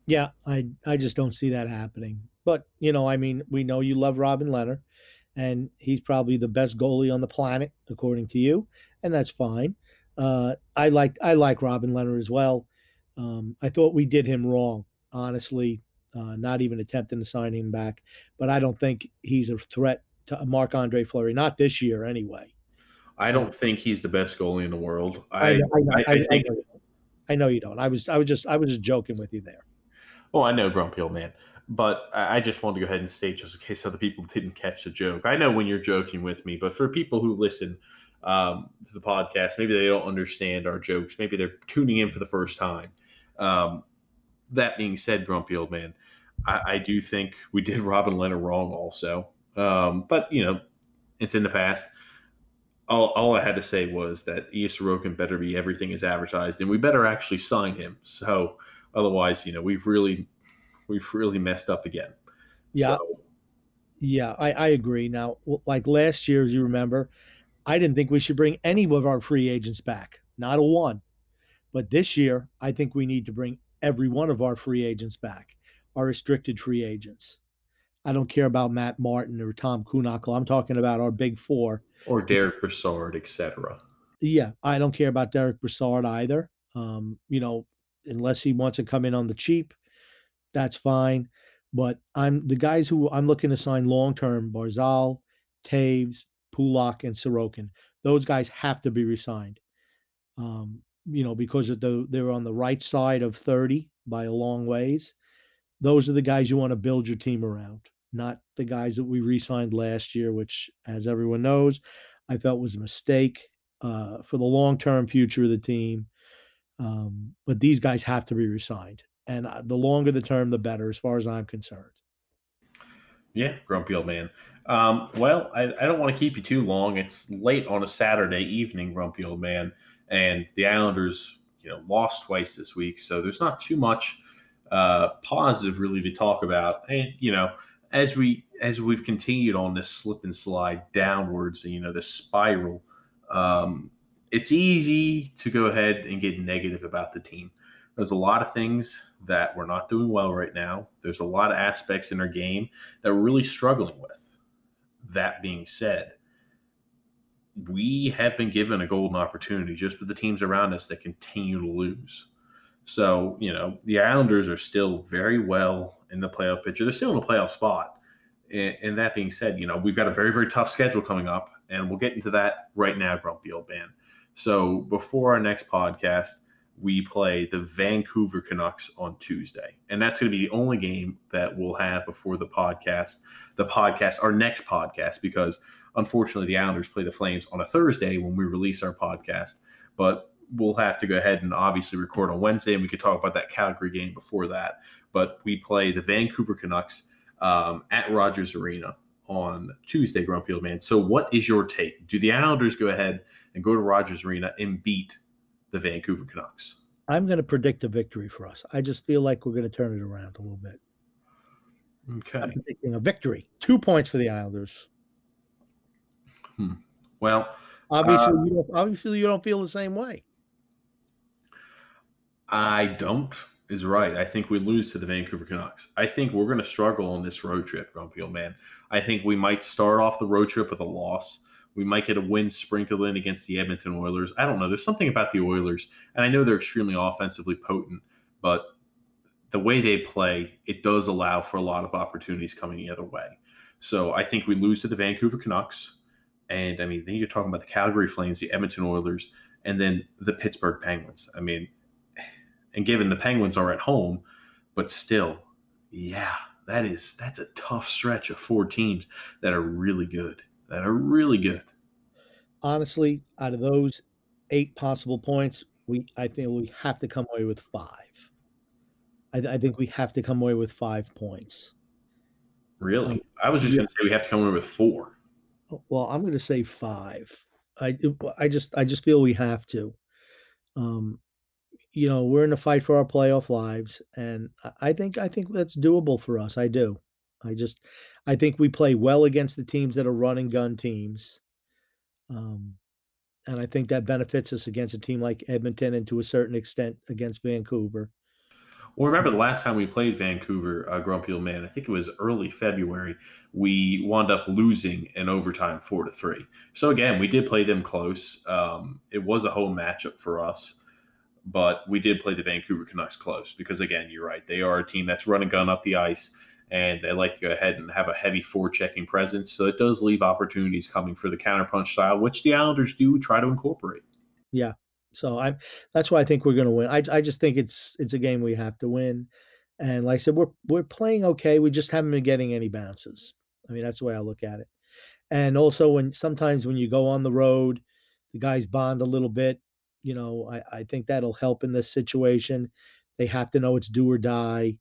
S2: Yeah, I I just don't see that happening. But you know, I mean, we know you love Robin Lehner, and he's probably the best goalie on the planet, according to you, and that's fine. Uh, I like I like Robin Lehner as well. Um, I thought we did him wrong, honestly, uh, not even attempting to sign him back. But I don't think he's a threat to Marc Andre Fleury, not this year anyway.
S1: I don't think he's the best goalie in the world. I, I, I, I think
S2: I know you don't. I was I was just I was just joking with you there.
S1: Oh, I know, grumpy old man. But I just wanted to go ahead and state just in case other people (laughs) didn't catch the joke. I know when you're joking with me, but for people who listen um, to the podcast, maybe they don't understand our jokes. Maybe they're tuning in for the first time. Um, that being said, grumpy old man, I, I, do think we did (laughs) Robin Lehner wrong also. Um, but you know, it's in the past all, all I had to say was that Ilya Sorokin better be everything is advertised, and we better actually sign him. So otherwise, you know, we've really we've really messed up again.
S2: Yeah, so, yeah, I, I agree. Now, like last year, as you remember, I didn't think we should bring any of our free agents back, not a one. But this year, I think we need to bring every one of our free agents back, our restricted free agents. I don't care about Matt Martin or Tom Kuhnhackl. I'm talking about our big four
S1: or Derek Brassard, etc.
S2: Yeah, I don't care about Derek Brassard either. Um, you know, unless he wants to come in on the cheap, that's fine. But I'm the guys who I'm looking to sign long term: Barzal, Toews, Pulock, and Sorokin. Those guys have to be resigned. Um, you know, because of the they're on the right side of 30 by a long ways. those are the guys you want to build your team around, not the guys that we re-signed last year, which, as everyone knows, I felt was a mistake uh, for the long-term future of the team. Um, but these guys have to be resigned, and the longer the term, the better, as far as I'm concerned.
S1: Yeah, grumpy old man. Um, well, I, I don't want to keep you too long. It's late on a Saturday evening, grumpy old man, and the Islanders, you know, lost twice this week, so there's not too much uh, positive really to talk about. And you know, as we as we've continued on this slip and slide downwards, and you know, this spiral, um, it's easy to go ahead and get negative about the team. There's a lot of things that we're not doing well right now. There's a lot of aspects in our game that we're really struggling with. That being said, we have been given a golden opportunity just with the teams around us that continue to lose. So, you know, the Islanders are still very well in the playoff picture. They're still in a playoff spot. And, and, that being said, you know, we've got a very, very tough schedule coming up, and we'll get into that right now, Grumpy Old Man. So, before our next podcast, we play the Vancouver Canucks on Tuesday. And that's going to be the only game that we'll have before the podcast, the podcast, our next podcast, because unfortunately the Islanders play the Flames on a Thursday when we release our podcast. But we'll have to go ahead and obviously record on Wednesday, and we could talk about that Calgary game before that. But we play the Vancouver Canucks um, at Rogers Arena on Tuesday, Grumpy Old Man. So, what is your take? Do the Islanders go ahead and go to Rogers Arena and beat the Vancouver Canucks?
S2: I'm going to predict a victory for us. I just feel like we're going to turn it around a little bit.
S1: Okay.
S2: I'm predicting a victory. Two points for the Islanders.
S1: Hmm. Well,
S2: obviously, uh, you don't, obviously you don't feel the same way.
S1: I don't is right. I think we lose to the Vancouver Canucks. I think we're going to struggle on this road trip, Grumpy old man. I think we might start off the road trip with a loss. We might get a win sprinkled in against the Edmonton Oilers. I don't know. There's something about the Oilers, and I know they're extremely offensively potent, but the way they play, it does allow for a lot of opportunities coming the other way. So I think we lose to the Vancouver Canucks. And I mean, then you're talking about the Calgary Flames, the Edmonton Oilers, and then the Pittsburgh Penguins. I mean, and given the Penguins are at home, but still, yeah, that is that's a tough stretch of four teams that are really good. That are really good.
S2: Honestly, out of those eight possible points, we I think we have to come away with five. I, I think we have to come away with five points.
S1: Really? Um, I was just yeah. going to say we have to come away with four.
S2: Well, I'm going to say five. I I just I just feel we have to. Um, you know, we're in a fight for our playoff lives, and I think I think that's doable for us. I do. I just I think we play well against the teams that are running gun teams. Um, and I think that benefits us against a team like Edmonton and to a certain extent against Vancouver.
S1: Well, remember the last time we played Vancouver, uh, Grumpy Old Man, I think it was early February, we wound up losing in overtime four to three. So again, we did play them close. Um, it was a home matchup for us but we did play the Vancouver Canucks close because, again, you're right. They are a team that's running gun up the ice and they like to go ahead and have a heavy forechecking presence. So it does leave opportunities coming for the counterpunch style, which the Islanders do try to incorporate.
S2: Yeah. So I'm that's why I think we're going to win. I, I just think it's it's a game we have to win. And like I said, we're we're playing okay. We just haven't been getting any bounces. I mean, that's the way I look at it. And also when sometimes when you go on the road, the guys bond a little bit you know, I, I think that'll help in this situation. They have to know it's do or die.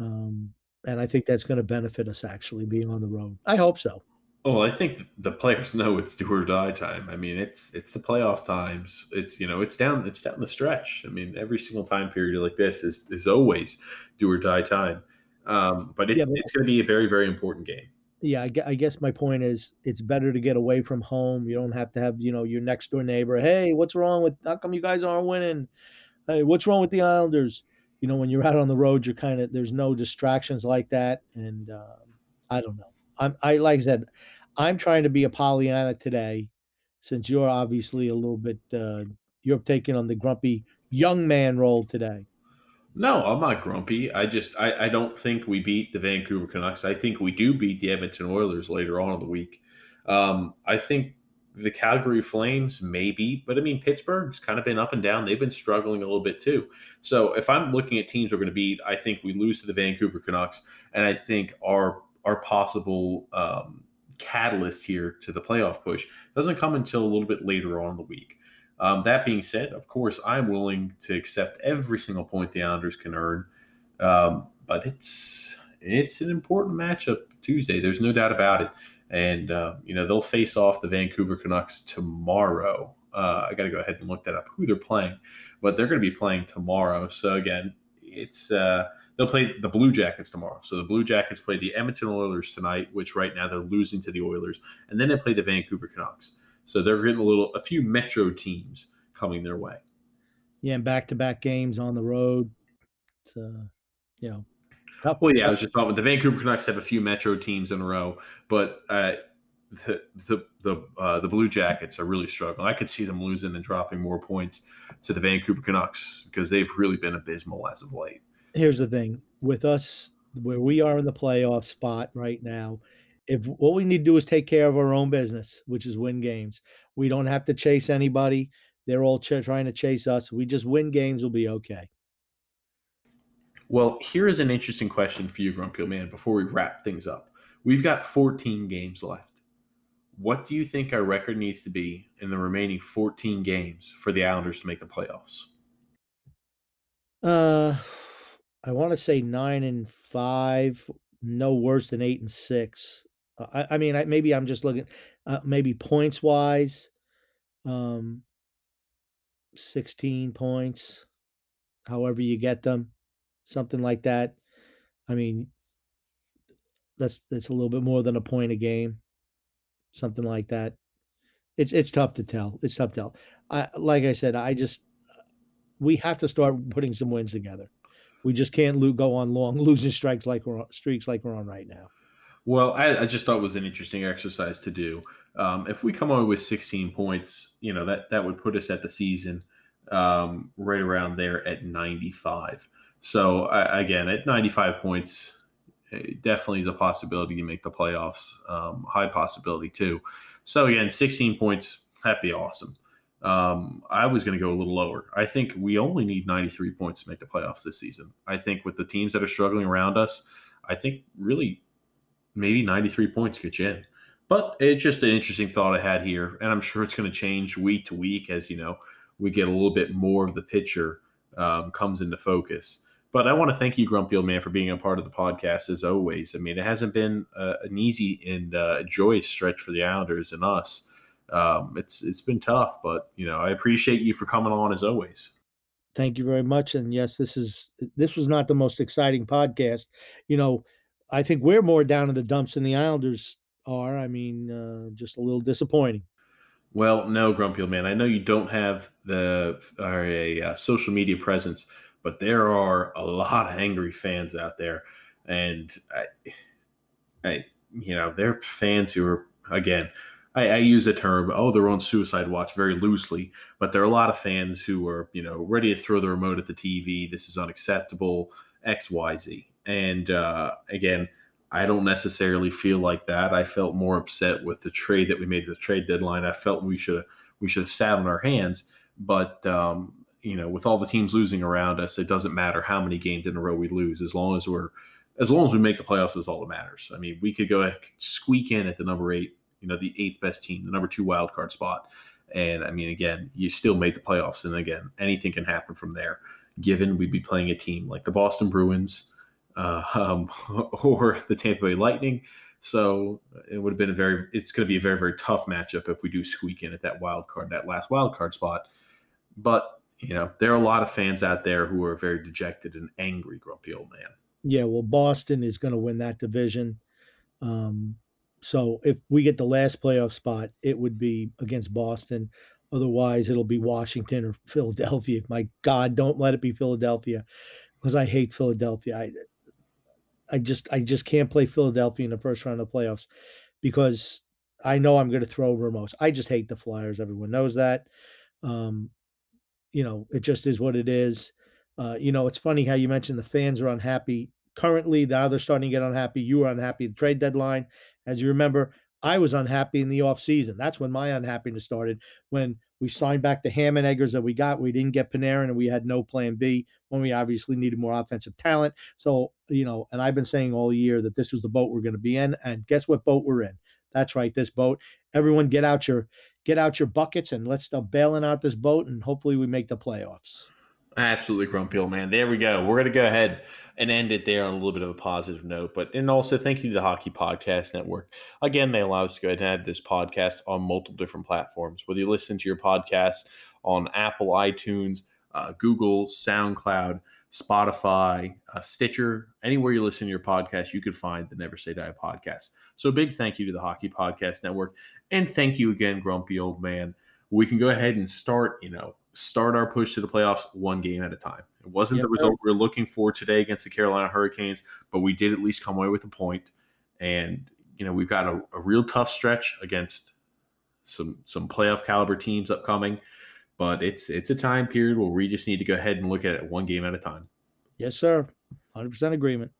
S2: Um, and I think that's going to benefit us actually being on the road. I hope so.
S1: Oh, I think the players (laughs) know it's do or die time. I mean, it's it's the playoff times. It's you know, it's down it's down the stretch. I mean, every single time period like this is is always do or die time. Um, but it's yeah, but, it's going to be a very very important game
S2: yeah, I, guess my point is it's better to get away from home. You don't have to have, you know, your next door neighbor, hey, what's wrong with, how come you guys aren't winning? Hey, what's wrong with the Islanders? You know, when you're out on the road, you're kind of, there's no distractions like that. And um, I don't know. I'm, I, like I said, I'm trying to be a Pollyanna today since you're obviously a little bit, uh, you're taking on the grumpy young man role today.
S1: No, I'm not grumpy. I just I, I don't think we beat the Vancouver Canucks. I think we do beat the Edmonton Oilers later on in the week. Um, I think the Calgary Flames, maybe, but I mean, Pittsburgh's kind of been up and down. They've been struggling a little bit too. So if I'm looking at teams we're going to beat, I think we lose to the Vancouver Canucks, and I think our our possible um, catalyst here to the playoff push doesn't come until a little bit later on in the week. Um, that being said, of course, I'm willing to accept every single point the Islanders can earn, um, but it's it's an important matchup Tuesday. There's no doubt about it and uh, you know they'll face off the Vancouver Canucks tomorrow. Uh, I got to go ahead and look that up who they're playing, but they're going to be playing tomorrow. So again, it's uh, they'll play the Blue Jackets tomorrow. So the Blue Jackets play the Edmonton Oilers tonight, which right now they're losing to the Oilers, and then they play the Vancouver Canucks. So they're getting a little a few Metro teams coming their way.
S2: Yeah, and back to back games on the road. To, you know,
S1: well, yeah, I was just talking. The Vancouver Canucks have a few Metro teams in a row, but uh, the the the uh, the Blue Jackets are really struggling. I could see them losing and dropping more points to the Vancouver Canucks because they've really been abysmal as of late.
S2: Here's the thing with us, where we are in the playoff spot right now. If what we need to do is take care of our own business, which is win games, we don't have to chase anybody. They're all ch- trying to chase us. We just win games, we'll be okay.
S1: Well, here is an interesting question for you, Grumpy old Man, before we wrap things up. We've got 14 games left. What do you think our record needs to be in the remaining 14 games for the Islanders to make the playoffs?
S2: Uh, I want to say nine and five, no worse than eight and six. Uh, I, I mean, I, maybe I'm just looking, uh, maybe points wise, um, 16 points, however you get them something like that. I mean, that's that's a little bit more than a point a game, something like that. It's it's tough to tell. It's tough to tell. I like I said, I just we have to start putting some wins together. We just can't lo- go on long (laughs) losing strikes like we're on, streaks like we're on right now.
S1: Well, I, I just thought it was an interesting exercise to do. Um, if we come away with 16 points, you know that that would put us at the season um, right around there at 95. So uh, again, at 95 points, definitely is a possibility to make the playoffs. Um, high possibility too. So again, 16 points, that'd be awesome. Um, I was going to go a little lower. I think we only need 93 points to make the playoffs this season. I think with the teams that are struggling around us, I think really maybe 93 points get you in. But it's just an interesting thought I had here, and I'm sure it's going to change week to week as you know we get a little bit more of the picture um, comes into focus. But I want to thank you, Grumpy Old Man, for being a part of the podcast as always. I mean, it hasn't been uh, an easy and uh, joyous stretch for the Islanders and us. Um, it's it's been tough, but you know I appreciate you for coming on as always.
S2: Thank you very much. And yes, this is this was not the most exciting podcast. You know, I think we're more down in the dumps than the Islanders are. I mean, uh, just a little disappointing.
S1: Well, no, Grumpy Old Man. I know you don't have the or a uh, social media presence but there are a lot of angry fans out there, and I, I you know, they're fans who are again. I, I, use the term, oh, they're on suicide watch very loosely, but there are a lot of fans who are, you know, ready to throw the remote at the TV. This is unacceptable, X, Y, Z. And uh, again, I don't necessarily feel like that. I felt more upset with the trade that we made at the trade deadline. I felt we should we should have sat on our hands. But um, you know, with all the teams losing around us, it doesn't matter how many games in a row we lose, as long as we're as long as we make the playoffs is all that matters. I mean, we could go squeak in at the number eight, you know, the eighth best team, the number two wild card spot. And I mean, again, you still made the playoffs. And again, anything can happen from there, given we'd be playing a team like the Boston Bruins uh, (laughs) um, or the Tampa Bay Lightning. So it would have been a very, it's going to be a very, very tough matchup if we do squeak in at that wild card, that last wild card spot. But you know, there are a lot of fans out there who are very dejected and angry, grumpy old man.
S2: Yeah, well, Boston is going to win that division. Um, so if we get the last playoff spot, it would be against Boston. Otherwise, it'll be Washington or (laughs) Philadelphia. My God, don't let it be Philadelphia because I hate Philadelphia. I, I just, I just can't play Philadelphia in the first round of the playoffs because I know I'm going to throw Ramos. I just hate the Flyers. Everyone knows that. Um, you know, it just is what it is. Uh, you know, it's funny how you mentioned the fans are unhappy. Currently, now they're starting to get unhappy. You were unhappy. The trade deadline, as you remember, I was unhappy in the offseason. That's when my unhappiness started. When we signed back the Hammond Eggers that we got, we didn't get Panarin, and we had no plan B when we obviously needed more offensive talent. So, you know, and I've been saying all year that this was the boat we're going to be in. And guess what boat we're in? That's right, this boat. Everyone get out your get out your buckets and let's start bailing out this boat and hopefully we make the playoffs.
S1: Absolutely, grumpy old man. There we go. We're going to go ahead and end it there on a little bit of a positive note. But and also thank you to the Hockey Podcast Network. Again, they allow us to go ahead and have this podcast on multiple different platforms. Whether you listen to your podcast on Apple, iTunes, uh, Google, SoundCloud, Spotify, uh, Stitcher, anywhere you listen to your podcast, you can find the Never Say Die podcast. So big thank you to the Hockey Podcast Network, and thank you again, grumpy old man. We can go ahead and start, you know, start our push to the playoffs one game at a time. It wasn't yep, the result we are looking for today against the Carolina Hurricanes, but we did at least come away with a point. And you know we've got a, a real tough stretch against some some playoff caliber teams upcoming. But it's it's a time period where we just need to go ahead and look at it one game at a time.
S2: Yes, sir. Hundred percent agreement.